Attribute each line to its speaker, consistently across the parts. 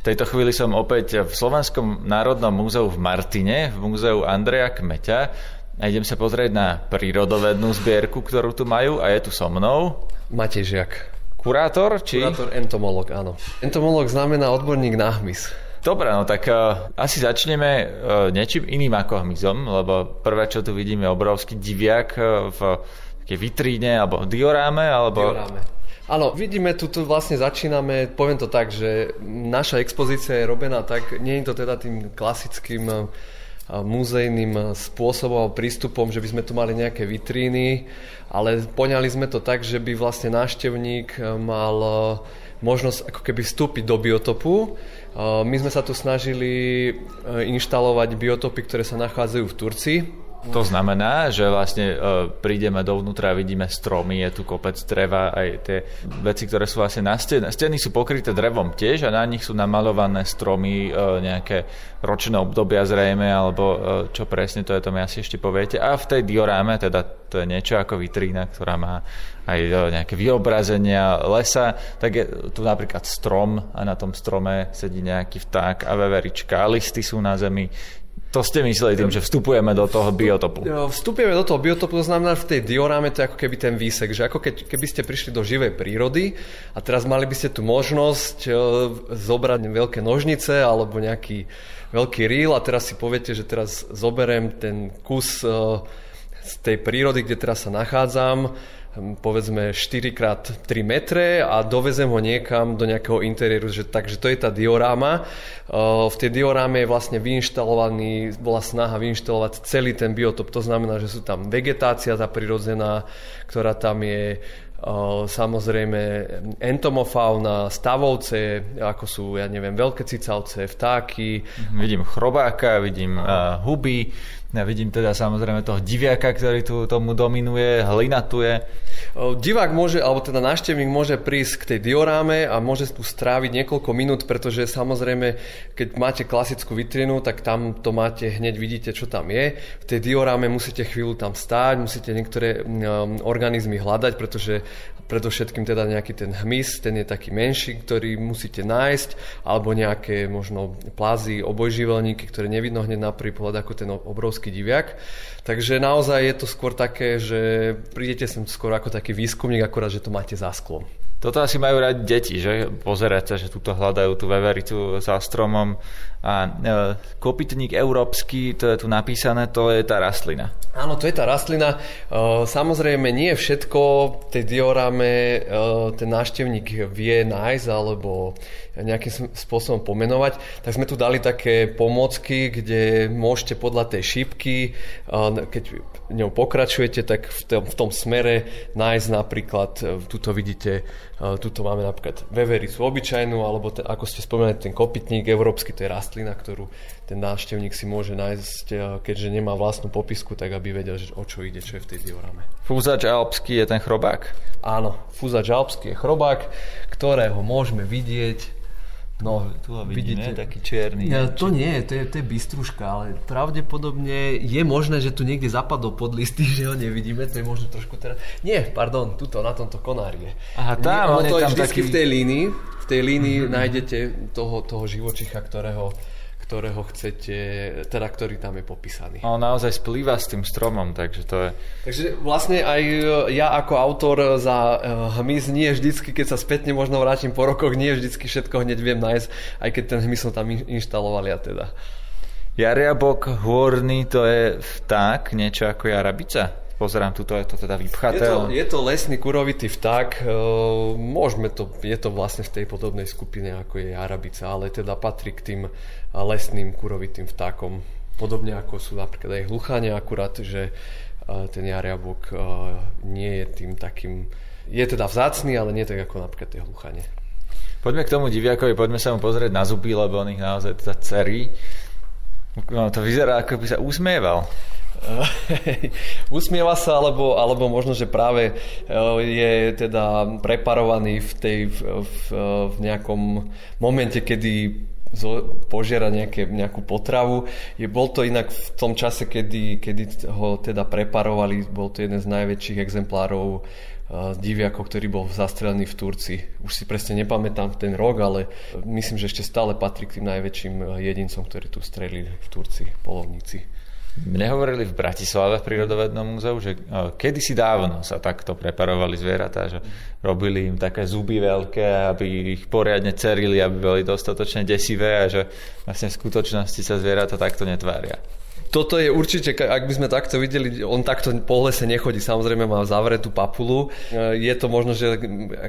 Speaker 1: V tejto chvíli som opäť v Slovenskom národnom múzeu v Martine, v múzeu Andreja Kmeťa a idem sa pozrieť na prírodovednú zbierku, ktorú tu majú a je tu so mnou.
Speaker 2: Matej Žiak.
Speaker 1: Kurátor, či?
Speaker 2: Kurátor entomolog, áno. Entomolog znamená odborník na hmyz.
Speaker 1: Dobre, no tak uh, asi začneme uh, niečím iným ako hmyzom, lebo prvé, čo tu vidíme, je obrovský diviak uh, v takej vitríne alebo dioráme, alebo...
Speaker 2: Dioráme. Áno, vidíme, tu, tu vlastne začíname, poviem to tak, že naša expozícia je robená tak, nie je to teda tým klasickým muzejným spôsobom a prístupom, že by sme tu mali nejaké vitríny, ale poňali sme to tak, že by vlastne návštevník mal možnosť ako keby vstúpiť do biotopu. My sme sa tu snažili inštalovať biotopy, ktoré sa nachádzajú v Turcii,
Speaker 1: to znamená, že vlastne e, prídeme dovnútra a vidíme stromy, je tu kopec dreva, aj tie veci, ktoré sú vlastne na stene. Steny sú pokryté drevom tiež a na nich sú namalované stromy, e, nejaké ročné obdobia zrejme, alebo e, čo presne to je, to mi asi ešte poviete. A v tej dioráme, teda to je niečo ako vitrína, ktorá má aj nejaké vyobrazenia lesa, tak je tu napríklad strom a na tom strome sedí nejaký vták a veverička listy sú na zemi to ste mysleli tým, že vstupujeme do toho biotopu.
Speaker 2: Vstupujeme do toho biotopu, to znamená, v tej dioráme to je ako keby ten výsek, že ako keď, keby ste prišli do živej prírody a teraz mali by ste tu možnosť e, zobrať veľké nožnice alebo nejaký veľký rýl a teraz si poviete, že teraz zoberiem ten kus e, z tej prírody, kde teraz sa nachádzam povedzme 4x3 metre a dovezem ho niekam do nejakého interiéru. Že, takže to je tá dioráma. V tej dioráme je vlastne vyinštalovaný, bola snaha vyinštalovať celý ten biotop. To znamená, že sú tam vegetácia tá prirodzená, ktorá tam je, samozrejme entomofauna, stavovce, ako sú, ja neviem, veľké cicavce, vtáky.
Speaker 1: Vidím chrobáka, vidím uh, huby, ja vidím teda samozrejme toho diviaka, ktorý tu tomu dominuje, hlinatuje.
Speaker 2: Divák môže, alebo teda návštevník môže prísť k tej dioráme a môže tu stráviť niekoľko minút, pretože samozrejme, keď máte klasickú vitrinu, tak tam to máte, hneď vidíte, čo tam je. V tej dioráme musíte chvíľu tam stáť, musíte niektoré um, organizmy hľadať, pretože predovšetkým teda nejaký ten hmyz, ten je taký menší, ktorý musíte nájsť, alebo nejaké možno plázy, obojživelníky, ktoré nevidno hneď na prvý pohľad ako ten obrovský diviak. Takže naozaj je to skôr také, že prídete sem skôr ako taký výskumník, akorát, že to máte za sklom.
Speaker 1: Toto asi majú radi deti, že? Pozerať sa, že tuto hľadajú tú vevericu za stromom. A e, kopytník európsky, to je tu napísané, to je tá rastlina.
Speaker 2: Áno, to je tá rastlina. E, samozrejme, nie všetko v tej diorame e, ten návštevník vie nájsť alebo nejakým spôsobom pomenovať. Tak sme tu dali také pomocky, kde môžete podľa tej šípky, e, keď ňou pokračujete, tak v tom, v tom smere nájsť napríklad, e, tuto vidíte Tuto máme napríklad vevericu obyčajnú, alebo te, ako ste spomínali, ten kopytník európsky, to je rastlina, ktorú ten návštevník si môže nájsť, keďže nemá vlastnú popisku, tak aby vedel, že o čo ide, čo je v tej diorame.
Speaker 1: Fúzač alpský je ten chrobák?
Speaker 2: Áno, fúzač alpský je chrobák, ktorého môžeme vidieť
Speaker 1: No, tu ho vidíme, vidíte, taký čierny.
Speaker 2: Ja, to nie, to je, to je bystruška, ale pravdepodobne je možné, že tu niekde zapadol pod listy, že ho nevidíme, to je možno trošku teraz... Nie, pardon, tuto, na tomto konári je.
Speaker 1: Aha, tam,
Speaker 2: on je vždycky taký... v tej línii, v tej línii mm-hmm. nájdete toho, toho živočicha, ktorého ktorého chcete, teda ktorý tam je popísaný.
Speaker 1: On naozaj splýva s tým stromom, takže to je...
Speaker 2: Takže vlastne aj e, ja ako autor za e, hmyz nie vždycky, keď sa spätne možno vrátim po rokoch, nie vždycky všetko hneď viem nájsť, aj keď ten hmyz som tam inštaloval ja teda.
Speaker 1: Jariabok hôrny to je vták, niečo ako jarabica? Pozerám, tuto je to teda vypchaté.
Speaker 2: Je to, je to lesný kurovitý vták, e, môžeme to, je to vlastne v tej podobnej skupine ako je arabica, ale teda patrí k tým lesným kurovitým vtákom. Podobne ako sú napríklad aj hlucháne, akurát, že e, ten jariabok e, nie je tým takým, je teda vzácný, ale nie tak ako napríklad tie hluchanie.
Speaker 1: Poďme k tomu diviakovi, poďme sa mu pozrieť na zuby, lebo on ich naozaj teda cerí. No, to vyzerá, ako by sa usmieval.
Speaker 2: Usmieva sa, alebo, alebo možno, že práve e, je teda preparovaný v, tej, v, v, v nejakom momente, kedy požiera nejaké, nejakú potravu. Je, bol to inak v tom čase, kedy, kedy ho teda preparovali, bol to jeden z najväčších exemplárov uh, diviakov, ktorý bol zastrelený v Turcii. Už si presne nepamätám ten rok, ale myslím, že ešte stále patrí k tým najväčším jedincom, ktorí tu strelili v Turcii, polovníci.
Speaker 1: Mne hovorili v Bratislave v prírodovednom múzeu, že kedysi dávno sa takto preparovali zvieratá, že robili im také zuby veľké, aby ich poriadne cerili, aby boli dostatočne desivé a že vlastne v skutočnosti sa zvieratá takto netvária
Speaker 2: toto je určite, ak by sme takto videli, on takto po lese nechodí, samozrejme má zavretú papulu. E, je to možno, že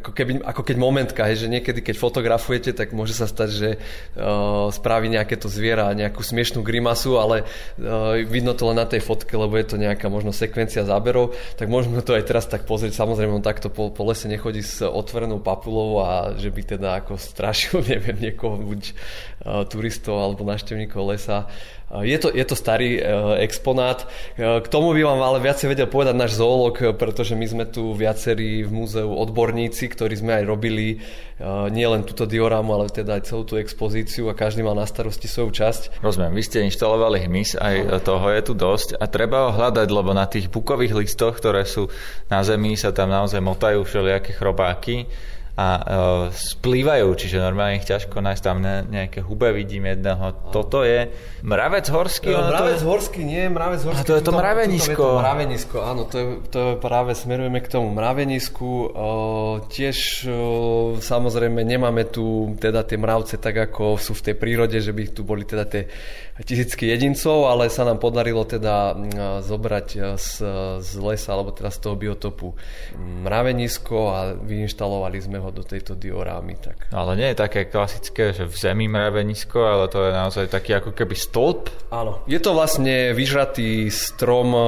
Speaker 2: ako, keby, ako keď momentka, hej, že niekedy, keď fotografujete, tak môže sa stať, že uh, spraví nejaké to zviera, nejakú smiešnú grimasu, ale uh, vidno to len na tej fotke, lebo je to nejaká možno sekvencia záberov, tak môžeme to aj teraz tak pozrieť. Samozrejme, on takto po, po lese nechodí s otvorenou papulou a že by teda ako strašil, neviem, niekoho, buď uh, turistov alebo návštevníkov lesa. Je to, je to starý uh, exponát. K tomu by vám ale viacej vedel povedať náš zoolog, pretože my sme tu viacerí v múzeu odborníci, ktorí sme aj robili uh, nie len túto diorámu, ale teda aj celú tú expozíciu a každý mal na starosti svoju časť.
Speaker 1: Rozumiem, vy ste inštalovali hmyz, aj toho je tu dosť a treba ho hľadať, lebo na tých bukových listoch, ktoré sú na zemi, sa tam naozaj motajú všelijaké chrobáky a uh, splývajú, čiže normálne ich ťažko nájsť tam ne, nejaké hube vidím jedného. Toto je mravec horský?
Speaker 2: No, mravec to je... horský, nie, mravec horský.
Speaker 1: A to je to mravenisko.
Speaker 2: Je to mravenisko, áno, to je, to je práve smerujeme k tomu mravenisku. Uh, tiež uh, samozrejme nemáme tu teda tie mravce tak, ako sú v tej prírode, že by tu boli teda tie tisícky jedincov, ale sa nám podarilo teda zobrať z, z lesa, alebo teda z toho biotopu mravenisko a vyinštalovali sme ho do tejto diorámy. Tak.
Speaker 1: Ale nie je také klasické, že v zemi mravenisko, ale to je naozaj taký ako keby stĺp?
Speaker 2: Áno. Je to vlastne vyžratý strom, e,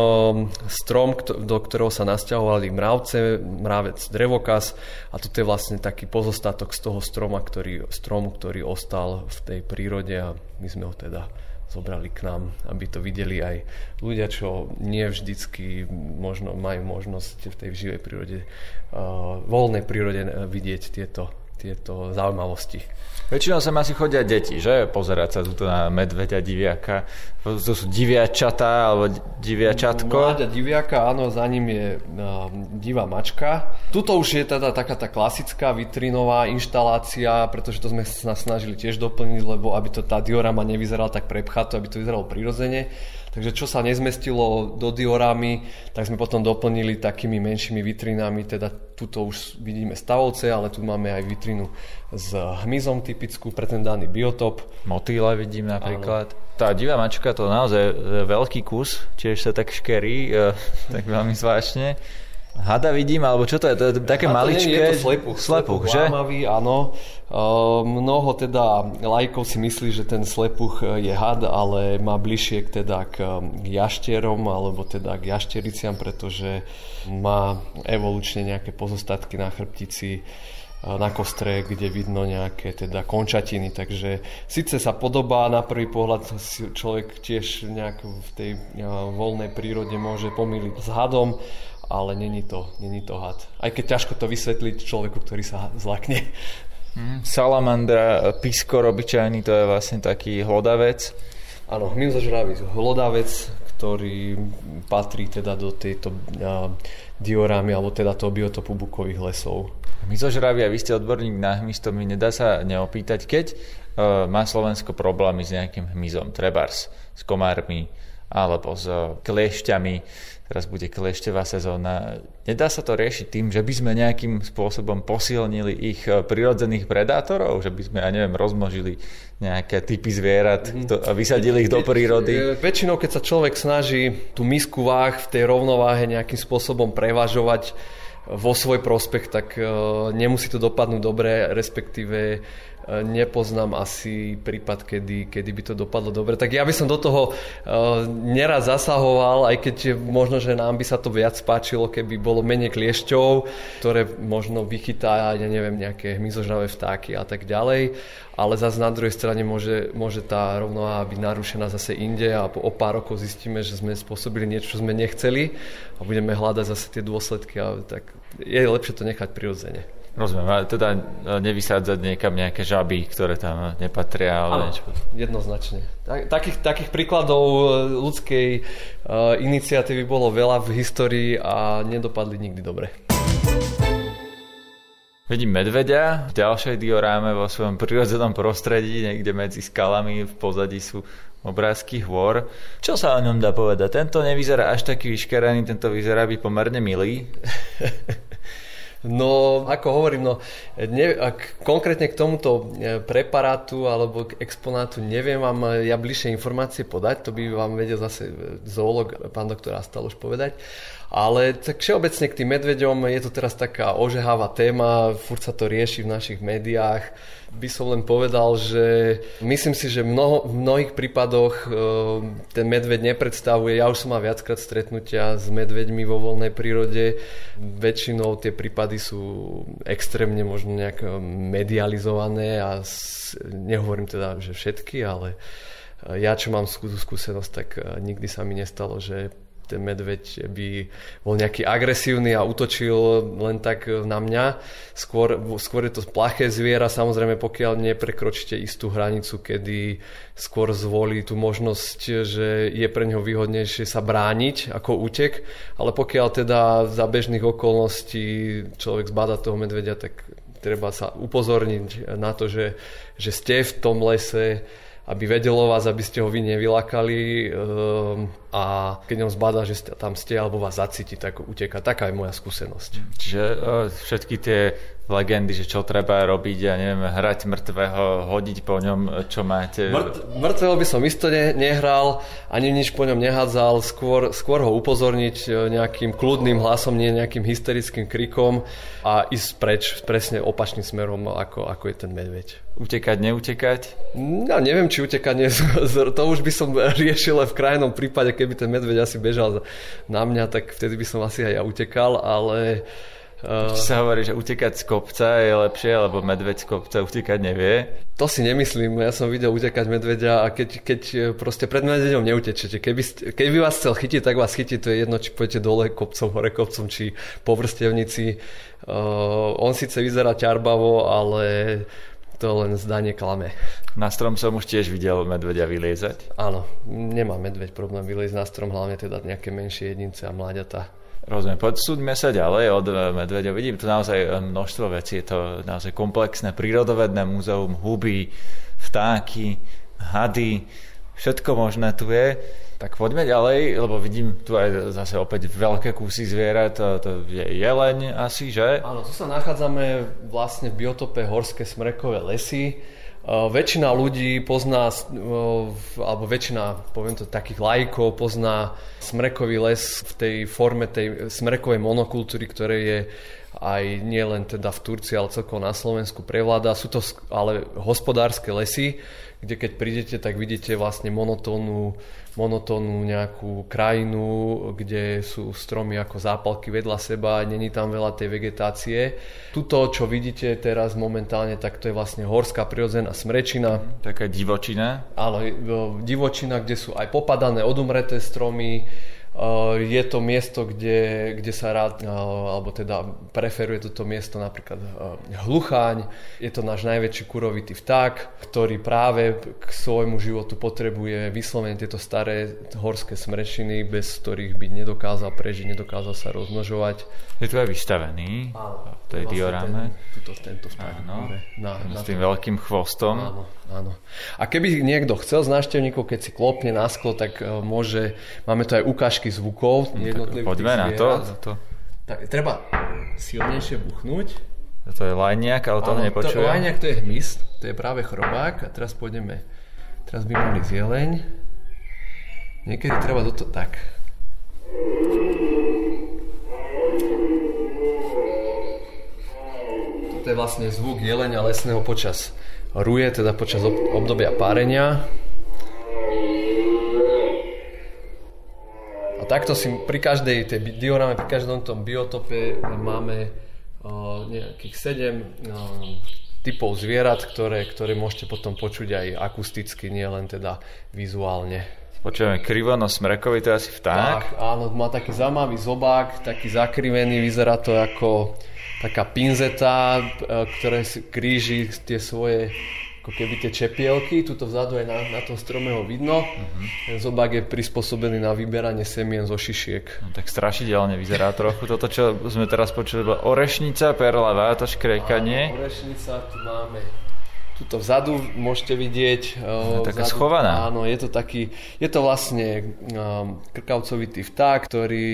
Speaker 2: strom, do ktorého sa nasťahovali mravce, mravec drevokaz a toto je vlastne taký pozostatok z toho stroma, ktorý, stromu, ktorý ostal v tej prírode a my sme ho teda zobrali k nám, aby to videli aj ľudia, čo nie vždycky možno majú možnosť v tej živej prírode, uh, voľnej prírode uh, vidieť tieto, tieto zaujímavosti.
Speaker 1: Väčšinou sa asi chodia deti, že? Pozerať sa tu na medveďa, diviaka. To sú diviačatá alebo diviačatko.
Speaker 2: Mláďa diviaka, áno, za ním je uh, divá mačka. Tuto už je teda taká tá klasická vitrinová inštalácia, pretože to sme sa snažili tiež doplniť, lebo aby to tá diorama nevyzerala tak prepchato, aby to vyzeralo prirodzene. Takže čo sa nezmestilo do diorámy, tak sme potom doplnili takými menšími vitrinami, teda tuto už vidíme stavovce, ale tu máme aj vitrinu s hmyzom typickú pre ten daný biotop.
Speaker 1: Motýle vidím napríklad. Áno. Tá divá mačka to naozaj veľký kus, tiež sa tak škerí, e, tak veľmi zvláštne. Hada vidím, alebo čo to je? To je také A maličké...
Speaker 2: Je to slepuch.
Speaker 1: Slepuch, že?
Speaker 2: Lámavý, áno. Uh, mnoho teda lajkov si myslí, že ten slepuch je had, ale má bližšie k, teda k, k jaštierom, alebo teda k jaštericiam, pretože má evolučne nejaké pozostatky na chrbtici na kostre, kde vidno nejaké teda končatiny, takže síce sa podobá na prvý pohľad človek tiež nejak v tej voľnej prírode môže pomýliť s hadom, ale není to, není to had. Aj keď ťažko to vysvetliť človeku, ktorý sa zlakne.
Speaker 1: Mm, salamandra, piskor obyčajný, to je vlastne taký hlodavec.
Speaker 2: Áno, hmyzožravý hlodavec, ktorý patrí teda do tejto uh, diorámy, alebo teda toho biotopu bukových lesov.
Speaker 1: Hmyzožravý, a vy ste odborník na hmyz, to mi nedá sa neopýtať, keď uh, má Slovensko problémy s nejakým hmyzom, trebars, s komármi, alebo s kliešťami, teraz bude kliešťová sezóna. Nedá sa to riešiť tým, že by sme nejakým spôsobom posilnili ich e, prirodzených predátorov, že by sme, ja neviem, rozmnožili nejaké typy zvierat mm. a vysadili ich do prírody?
Speaker 2: Väčšinou, keď sa človek snaží tú misku váh v tej rovnováhe nejakým spôsobom prevažovať vo svoj prospech, tak nemusí to dopadnúť dobre, respektíve nepoznám asi prípad, kedy, kedy by to dopadlo dobre. Tak ja by som do toho uh, neraz zasahoval, aj keď možno, že nám by sa to viac páčilo, keby bolo menej kliešťov, ktoré možno vychytá, ja neviem, nejaké hmyzožravé vtáky a tak ďalej. Ale zase na druhej strane môže, môže tá rovnováha byť narušená zase inde a po, o pár rokov zistíme, že sme spôsobili niečo, čo sme nechceli a budeme hľadať zase tie dôsledky a tak je lepšie to nechať prirodzene.
Speaker 1: Rozumiem, ale teda nevysádzať niekam nejaké žaby, ktoré tam nepatria, ale niečo.
Speaker 2: jednoznačne. Takých, takých príkladov e, ľudskej uh, iniciatívy bolo veľa v histórii a nedopadli nikdy dobre.
Speaker 1: Vidím medveďa v ďalšej dioráme vo svojom prírodzenom prostredí, niekde medzi skalami, v pozadí sú obrázky hôr. Čo sa o ňom dá povedať? Tento nevyzerá až taký vyškerený, tento vyzerá byť pomerne milý.
Speaker 2: No, ako hovorím, no, ne, ak konkrétne k tomuto e, preparátu alebo k exponátu neviem vám e, ja bližšie informácie podať, to by vám vedel zase e, zoolog, pán doktor Astal už povedať. Ale tak všeobecne k tým medveďom je to teraz taká ožehavá téma, furt sa to rieši v našich médiách. By som len povedal, že myslím si, že mnoho, v mnohých prípadoch e, ten medveď nepredstavuje, ja už som mal viackrát stretnutia s medveďmi vo voľnej prírode, väčšinou tie prípady sú extrémne možno nejak medializované a s, nehovorím teda, že všetky, ale ja čo mám skúsenosť, tak e, nikdy sa mi nestalo, že ten medveď by bol nejaký agresívny a útočil len tak na mňa. Skôr, skôr je to plaché zviera, samozrejme pokiaľ neprekročíte istú hranicu, kedy skôr zvolí tú možnosť, že je pre neho výhodnejšie sa brániť ako útek, ale pokiaľ teda za bežných okolností človek zbada toho medveďa, tak treba sa upozorniť na to, že, že ste v tom lese, aby vedelo vás, aby ste ho vy nevylakali um, a keď on zbada, že tam ste alebo vás zacíti, tak uteká. Taká je moja skúsenosť.
Speaker 1: Čiže uh, všetky tie legendy, že čo treba robiť, ja neviem, hrať mŕtvého, hodiť po ňom, čo máte.
Speaker 2: Mŕt, mŕtvého by som isto ne, nehral, ani nič po ňom nehádzal, skôr, skôr ho upozorniť e, nejakým kľudným hlasom, nie nejakým hysterickým krikom a ísť preč presne opačným smerom, ako, ako je ten medveď.
Speaker 1: Utekať, neutekať?
Speaker 2: Ja neviem, či utekať, nie, to už by som riešil v krajnom prípade, keby ten medveď asi bežal na mňa, tak vtedy by som asi aj ja utekal, ale
Speaker 1: Uh, Či sa hovorí, že utekať z kopca je lepšie, lebo medveď z kopca utekať nevie?
Speaker 2: To si nemyslím. Ja som videl utekať medveďa a keď, keď e, proste pred medveďom neutečete. Keby, keby vás chcel chytiť, tak vás chytí. To je jedno, či pôjdete dole kopcom, hore kopcom, či po vrstevnici. Uh, on síce vyzerá ťarbavo, ale to len zdanie klame.
Speaker 1: Na strom som už tiež videl medveďa vyliezať.
Speaker 2: Áno, nemá medveď problém vyliezť na strom, hlavne teda nejaké menšie jedince a mláďata.
Speaker 1: Rozumiem. Podsúďme sa ďalej od eh, medveďa. Vidím tu naozaj eh, množstvo vecí. Je to naozaj komplexné prírodovedné múzeum, huby, vtáky, hady, všetko možné tu je. Tak poďme ďalej, lebo vidím tu aj zase opäť veľké kusy zvierat. To, to je jeleň asi, že?
Speaker 2: Áno, tu sa nachádzame vlastne v biotope Horské smrekové lesy Uh, väčšina ľudí pozná, uh, alebo väčšina, poviem to, takých lajkov pozná smrekový les v tej forme tej smrekovej monokultúry, ktoré je aj nielen teda v Turcii, ale celkovo na Slovensku prevláda. Sú to ale hospodárske lesy, kde keď prídete, tak vidíte vlastne monotónnu monotónnu nejakú krajinu, kde sú stromy ako zápalky vedľa seba, není tam veľa tej vegetácie. Tuto, čo vidíte teraz momentálne, tak to je vlastne horská prirodzená smrečina.
Speaker 1: Taká divočina?
Speaker 2: Áno, divočina, kde sú aj popadané, odumreté stromy, je to miesto, kde, kde sa rád, eh, alebo teda preferuje toto miesto napríklad eh, hlucháň. Je to náš najväčší kurovitý vták, ktorý práve k svojmu životu potrebuje vyslovene tieto staré horské smrečiny, bez ktorých by nedokázal prežiť, nedokázal sa rozmnožovať.
Speaker 1: Je tu aj vystavený
Speaker 2: Áno,
Speaker 1: v tej vlastne diorame.
Speaker 2: Ten, tuto, tento vták.
Speaker 1: Áno, na, na s tým veľkým chvostom.
Speaker 2: Áno, áno. A keby niekto chcel z návštevníkov, keď si klopne na sklo, tak môže, máme tu aj ukážky zvukov
Speaker 1: jednotlivých Poďme na to, na to.
Speaker 2: Tak treba silnejšie buchnúť.
Speaker 1: To je lajniak, ale to nepočujem.
Speaker 2: To lajniak to je hmyz, to je práve chrobák a teraz pôjdeme, teraz by mali zieleň. Niekedy treba do toho, tak. Toto je vlastne zvuk jelenia lesného počas ruje, teda počas obdobia párenia. A takto si pri každej tej diorame, pri každom tom biotope máme uh, nejakých 7 uh, typov zvierat, ktoré, ktoré môžete potom počuť aj akusticky, nie len teda vizuálne.
Speaker 1: Počujeme krivono smrekový, to je asi vták. Tak,
Speaker 2: áno, má taký zaujímavý zobák, taký zakrivený, vyzerá to ako taká pinzeta, e, ktoré kríži tie svoje ako keby tie čepielky, tuto vzadu aj na, na tom strome ho vidno. Uh-huh. Ten zobák je prispôsobený na vyberanie semien zo šišiek.
Speaker 1: No, tak strašidelne vyzerá trochu. Toto, čo sme teraz počuli, bola orešnica, perla, váta, škrekanie.
Speaker 2: orešnica, tu máme Tuto vzadu môžete vidieť.
Speaker 1: Je taká vzadu, schovaná.
Speaker 2: Áno, je to taký, je to vlastne um, krkavcovitý vták, ktorý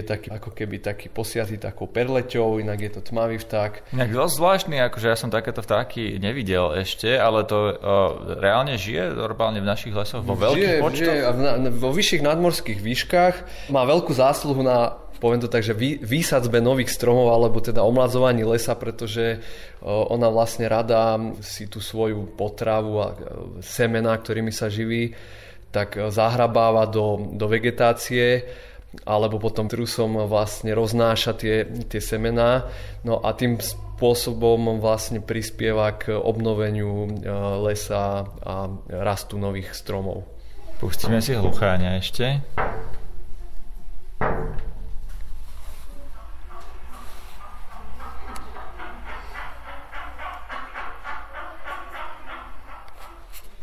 Speaker 2: je taký, ako keby taký posiatý takou perleťou, inak je to tmavý vták.
Speaker 1: Inak dosť zvláštny, akože ja som takéto vtáky nevidel ešte, ale to uh, reálne žije normálne v našich lesoch vo veľkých žije, počtoch? Žije
Speaker 2: a v, na, vo vyšších nadmorských výškach. Má veľkú zásluhu na poviem to tak, že vy, výsadzbe nových stromov alebo teda omladzovaní lesa, pretože ona vlastne rada si tú svoju potravu a semena, ktorými sa živí, tak zahrabáva do, do vegetácie alebo potom trusom vlastne roznáša tie, tie semená. No a tým spôsobom vlastne prispieva k obnoveniu lesa a rastu nových stromov.
Speaker 1: Pustíme si hlucháňa ešte.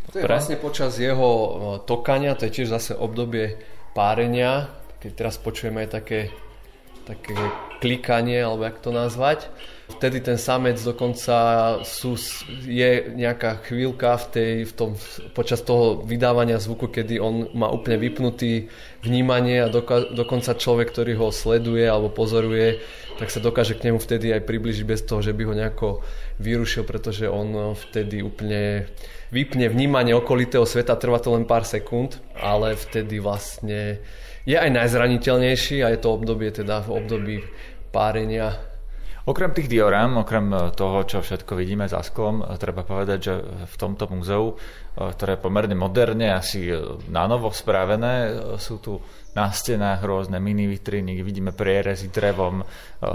Speaker 2: To je vlastne počas jeho tokania, to je tiež zase obdobie párenia, keď teraz počujeme aj také, také klikanie, alebo jak to nazvať. Vtedy ten samec dokonca sú, je nejaká chvíľka v tej, v tom, počas toho vydávania zvuku, kedy on má úplne vypnutý vnímanie a doka, dokonca človek, ktorý ho sleduje alebo pozoruje, tak sa dokáže k nemu vtedy aj približiť bez toho, že by ho nejako vyrušil, pretože on vtedy úplne vypne vnímanie okolitého sveta, trvá to len pár sekúnd, ale vtedy vlastne je aj najzraniteľnejší a je to obdobie teda v období párenia.
Speaker 1: Okrem tých diorám, okrem toho, čo všetko vidíme za sklom, treba povedať, že v tomto múzeu, ktoré je pomerne moderne, asi na novo spravené, sú tu na stenách rôzne mini vitriny, vidíme prierezy drevom,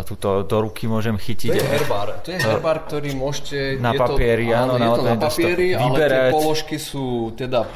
Speaker 1: tuto do ruky môžem chytiť.
Speaker 2: To je herbár, to je herbár, ktorý môžete...
Speaker 1: Na papieri, áno,
Speaker 2: je to na papieri, ale tie položky sú teda,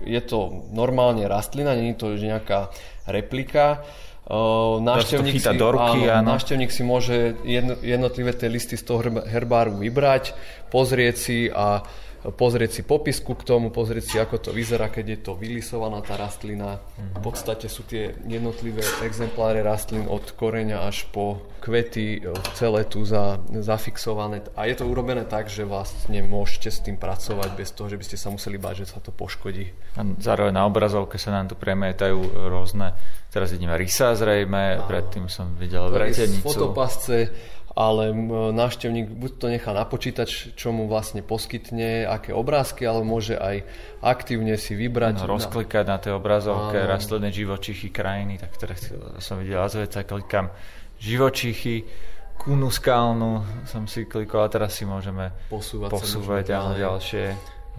Speaker 2: je to normálne rastlina, je to nejaká replika. Návštevník si,
Speaker 1: do ruky, áno,
Speaker 2: návštevník si môže jednotlivé tie listy z toho herbáru vybrať, pozrieť si a pozrieť si popisku k tomu, pozrieť si, ako to vyzerá, keď je to vylisovaná tá rastlina. V podstate sú tie jednotlivé exempláre rastlín od koreňa až po kvety e, celé tu za, zafixované. A je to urobené tak, že vlastne môžete s tým pracovať bez toho, že by ste sa museli báť, že sa to poškodí.
Speaker 1: A zároveň na obrazovke sa nám tu premietajú rôzne, teraz vidíme rysa zrejme, predtým som videl vretenicu.
Speaker 2: Fotopasce, ale návštevník buď to nechá na počítač, čo mu vlastne poskytne, aké obrázky, ale môže aj aktívne si vybrať.
Speaker 1: No, rozklikať na tej obrazovke áno. rastlinné živočichy krajiny, tak teraz som videl Azveca, klikám živočichy, kúnu skalnu som si klikol a teraz si môžeme posúvať, posúvať áno, ďalšie,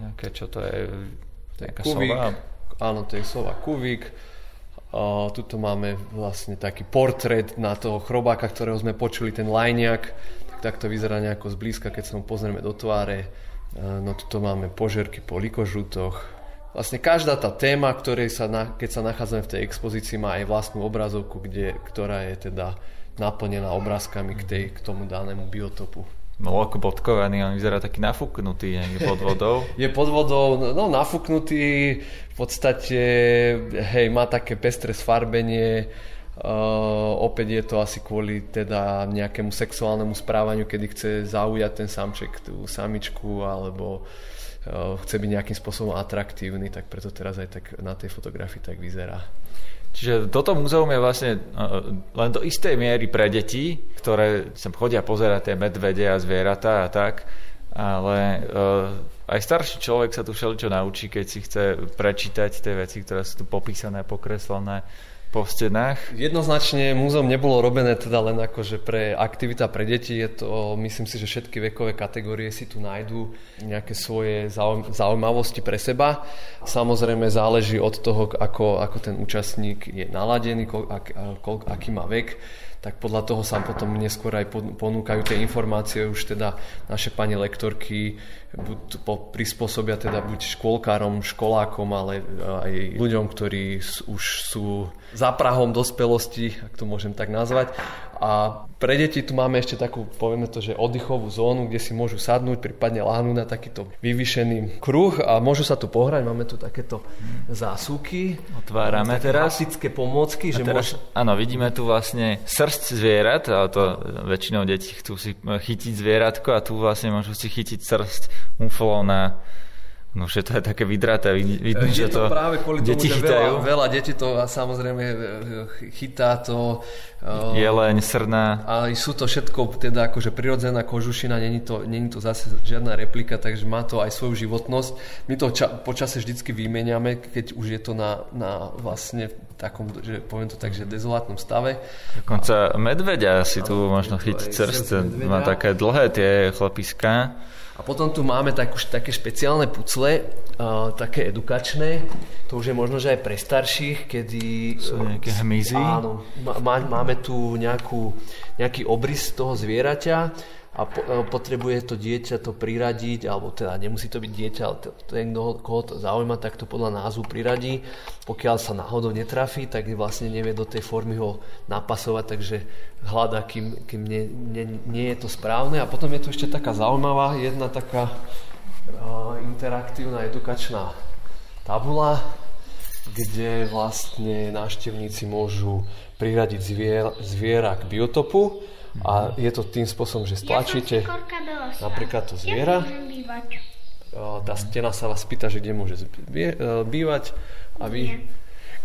Speaker 1: nejaké, čo to je, nejaká sova?
Speaker 2: Áno, to je sova kuvík Tuto máme vlastne taký portrét na toho chrobáka, ktorého sme počuli, ten lajniak. Tak takto vyzerá nejako zblízka, keď sa mu pozrieme do tváre. Uh, no tuto máme požerky po likožutoch. Vlastne každá tá téma, ktorej sa na, keď sa nachádzame v tej expozícii, má aj vlastnú obrazovku, kde, ktorá je teda naplnená obrázkami k, tej, k tomu danému biotopu.
Speaker 1: No ako bodkovaný, on vyzerá taký nafúknutý niekde pod vodou.
Speaker 2: je pod vodou, no nafúknutý, v podstate, hej, má také pestré sfarbenie, uh, opäť je to asi kvôli teda nejakému sexuálnemu správaniu, kedy chce zaujať ten samček tú samičku, alebo uh, chce byť nejakým spôsobom atraktívny, tak preto teraz aj tak na tej fotografii tak vyzerá.
Speaker 1: Čiže toto múzeum je vlastne e, len do istej miery pre deti, ktoré sem chodia pozerať tie medvede a zvieratá a tak, ale uh, aj starší človek sa tu všeličo naučí, keď si chce prečítať tie veci, ktoré sú tu popísané, pokreslené po stenách.
Speaker 2: Jednoznačne múzeum nebolo robené teda len akože pre aktivita pre deti. Je to, myslím si, že všetky vekové kategórie si tu nájdú nejaké svoje zaujímavosti pre seba. Samozrejme záleží od toho, ako, ako ten účastník je naladený, ak, ak, aký má vek tak podľa toho sa potom neskôr aj ponúkajú tie informácie. Už teda naše pani lektorky buď prispôsobia teda buď škôlkárom, školákom, ale aj ľuďom, ktorí už sú za prahom dospelosti, ak to môžem tak nazvať. A Pre deti tu máme ešte takú, povieme to, že oddychovú zónu, kde si môžu sadnúť, prípadne láhnuť na takýto vyvyšený kruh a môžu sa tu pohrať. Máme tu takéto zásuvky.
Speaker 1: Otvárame teraz.
Speaker 2: Klasické pomôcky. Že
Speaker 1: teraz, môž... Áno, vidíme tu vlastne srst zvierat, a to väčšinou deti chcú si chytiť zvieratko a tu vlastne môžu si chytiť srst muflóna, No že to je také vydraté, vidno,
Speaker 2: že
Speaker 1: to,
Speaker 2: to práve kvôli
Speaker 1: deti
Speaker 2: tomu,
Speaker 1: chytajú.
Speaker 2: Veľa, veľa detí to a samozrejme e, chytá to.
Speaker 1: Uh, Jeleň, srna.
Speaker 2: A sú to všetko teda akože prirodzená kožušina, není to, není to zase žiadna replika, takže má to aj svoju životnosť. My to ča, počase vždycky vymeniame, keď už je to na, na vlastne takom, že poviem to tak, že dezolátnom stave.
Speaker 1: Dokonca medveďa si tu možno chytiť srst, má také dlhé tie chlapiská.
Speaker 2: A potom tu máme takú, také špeciálne pucle, uh, také edukačné. To už je možno, že aj pre starších, kedy...
Speaker 1: Sú nejaké hmyzy?
Speaker 2: Áno, má, máme tu nejakú, nejaký obrys toho zvieraťa a e, potrebuje to dieťa to priradiť, alebo teda nemusí to byť dieťa, ale ten, koho to zaujíma, tak to podľa názvu priradí. Pokiaľ sa náhodou netrafí, tak vlastne nevie do tej formy ho napasovať, takže hľada, kým, kým nie, nie, nie je to správne. A potom je tu ešte taká zaujímavá, jedna taká uh, interaktívna edukačná tabula, kde vlastne návštevníci môžu priradiť zvier, zviera k biotopu a je to tým spôsobom, že stlačíte ja napríklad to zviera. Tá stena sa vás pýta, že kde môže e, bývať a vy,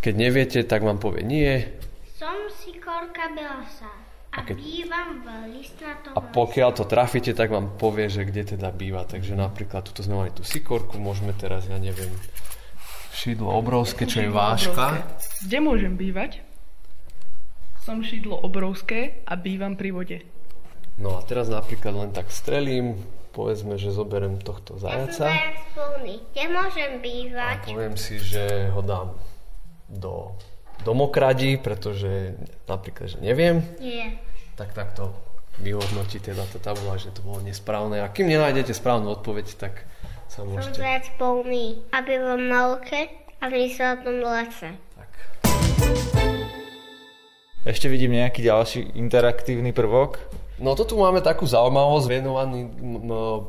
Speaker 2: keď neviete, tak vám povie nie.
Speaker 3: Som si korka belasa a, a keď, bývam v listnatom
Speaker 2: A pokiaľ to trafíte, tak vám povie, že kde teda býva. Takže napríklad tuto sme mali tú sikorku, môžeme teraz, ja neviem, šidlo obrovské, čo je váška.
Speaker 4: Kde môžem bývať? Som šidlo obrovské a bývam pri vode.
Speaker 2: No a teraz napríklad len tak strelím, povedzme, že zoberiem tohto zajaca.
Speaker 3: Ja som Kde môžem bývať?
Speaker 2: A poviem si, že ho dám do domokradí, pretože napríklad, že neviem.
Speaker 3: Nie.
Speaker 2: Tak takto vyhodnotí teda tá tabula, že to bolo nesprávne. A kým nenájdete správnu odpoveď, tak sa môžete...
Speaker 3: Som zajac polný, aby bol na oke a o tom lese. Tak.
Speaker 1: Ešte vidím nejaký ďalší interaktívny prvok.
Speaker 2: No to tu máme takú zaujímavosť venovaný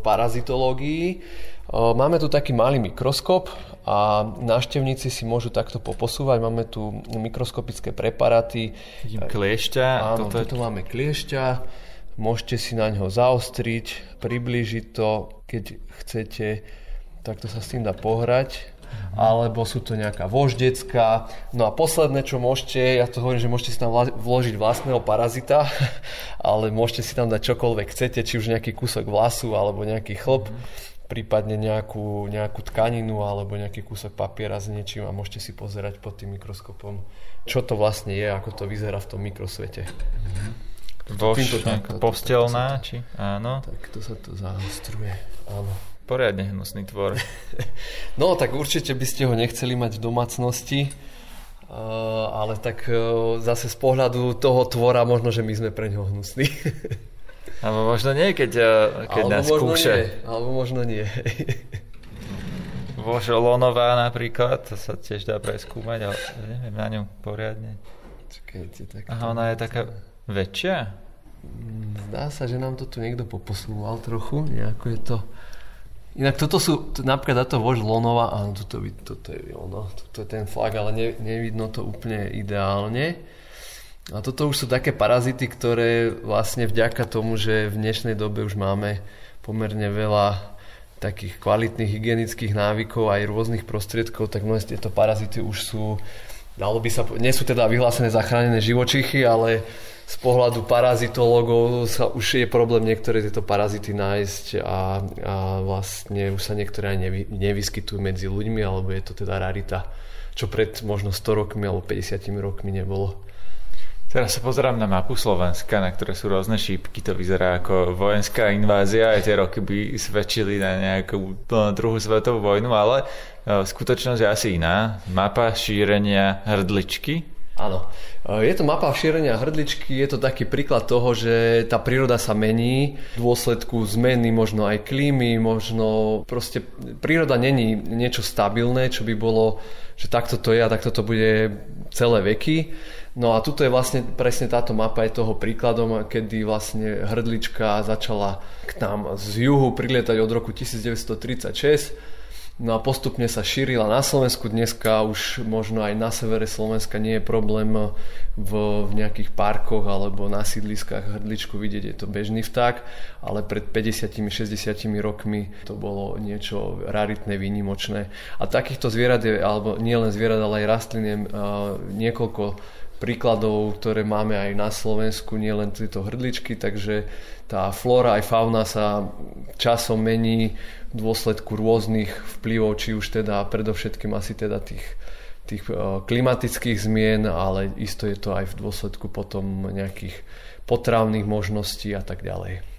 Speaker 2: parazitológii. Máme tu taký malý mikroskop a návštevníci si môžu takto poposúvať. Máme tu mikroskopické preparáty.
Speaker 1: Vidím kliešťa.
Speaker 2: Áno, toto tu máme kliešťa. Môžete si na ňo zaostriť, priblížiť to, keď chcete. Takto sa s tým dá pohrať alebo sú to nejaká voždecká. No a posledné, čo môžete, ja to hovorím, že môžete si tam vložiť vlastného parazita, ale môžete si tam dať čokoľvek chcete, či už nejaký kúsok vlasu alebo nejaký chlop, prípadne nejakú, nejakú tkaninu alebo nejaký kúsok papiera s niečím a môžete si pozerať pod tým mikroskopom, čo to vlastne je, ako to vyzerá v tom mikrosvete.
Speaker 1: Vož, postelná, či áno?
Speaker 2: Tak to sa to zaostruje, áno
Speaker 1: poriadne hnusný tvor.
Speaker 2: No, tak určite by ste ho nechceli mať v domácnosti, ale tak e, zase z pohľadu toho tvora možno, že my sme pre ňoho hnusní.
Speaker 1: Alebo možno nie, keď, e, keď
Speaker 2: alebo
Speaker 1: nás
Speaker 2: možno
Speaker 1: kúše.
Speaker 2: Nie, alebo možno nie.
Speaker 1: Vožolonová napríklad, to sa tiež dá preskúmať, ale neviem na ňu poriadne.
Speaker 2: Čakajte, tak
Speaker 1: Aha, ona je taká väčšia?
Speaker 2: Zdá sa, že nám to tu niekto poposúval trochu, nejako je to Inak toto sú, napríklad táto vož Lonova, áno, toto, toto je ono, toto je ten flag, ale ne, nevidno to úplne ideálne. A toto už sú také parazity, ktoré vlastne vďaka tomu, že v dnešnej dobe už máme pomerne veľa takých kvalitných hygienických návykov aj rôznych prostriedkov, tak mnohé tieto parazity už sú, dalo by sa, nie sú teda vyhlásené zachránené živočichy, ale z pohľadu parazitológov sa už je problém niektoré tieto parazity nájsť a, a vlastne už sa niektoré aj nevy, nevyskytujú medzi ľuďmi, alebo je to teda rarita, čo pred možno 100 rokmi alebo 50 rokmi nebolo.
Speaker 1: Teraz sa pozerám na mapu Slovenska, na ktoré sú rôzne šípky. To vyzerá ako vojenská invázia. Aj tie roky by svedčili na nejakú druhú svetovú vojnu, ale e, skutočnosť je asi iná. Mapa šírenia hrdličky
Speaker 2: Áno. E, je to mapa šírenia hrdličky, je to taký príklad toho, že tá príroda sa mení v dôsledku zmeny možno aj klímy, možno proste príroda není niečo stabilné, čo by bolo, že takto to je a takto to bude celé veky. No a tuto je vlastne presne táto mapa je toho príkladom, kedy vlastne hrdlička začala k nám z juhu prilietať od roku 1936 No a postupne sa šírila na Slovensku. Dneska už možno aj na severe Slovenska nie je problém v, v nejakých parkoch alebo na sídliskách hrdličku vidieť. Je to bežný vták, ale pred 50-60 rokmi to bolo niečo raritné, výnimočné. A takýchto zvierat je, alebo nie len zvierat, ale aj rastlín je uh, niekoľko príkladov, ktoré máme aj na Slovensku, nie len tieto hrdličky, takže tá flóra aj fauna sa časom mení v dôsledku rôznych vplyvov, či už teda predovšetkým asi teda tých, tých e, klimatických zmien, ale isto je to aj v dôsledku potom nejakých potravných možností a tak ďalej.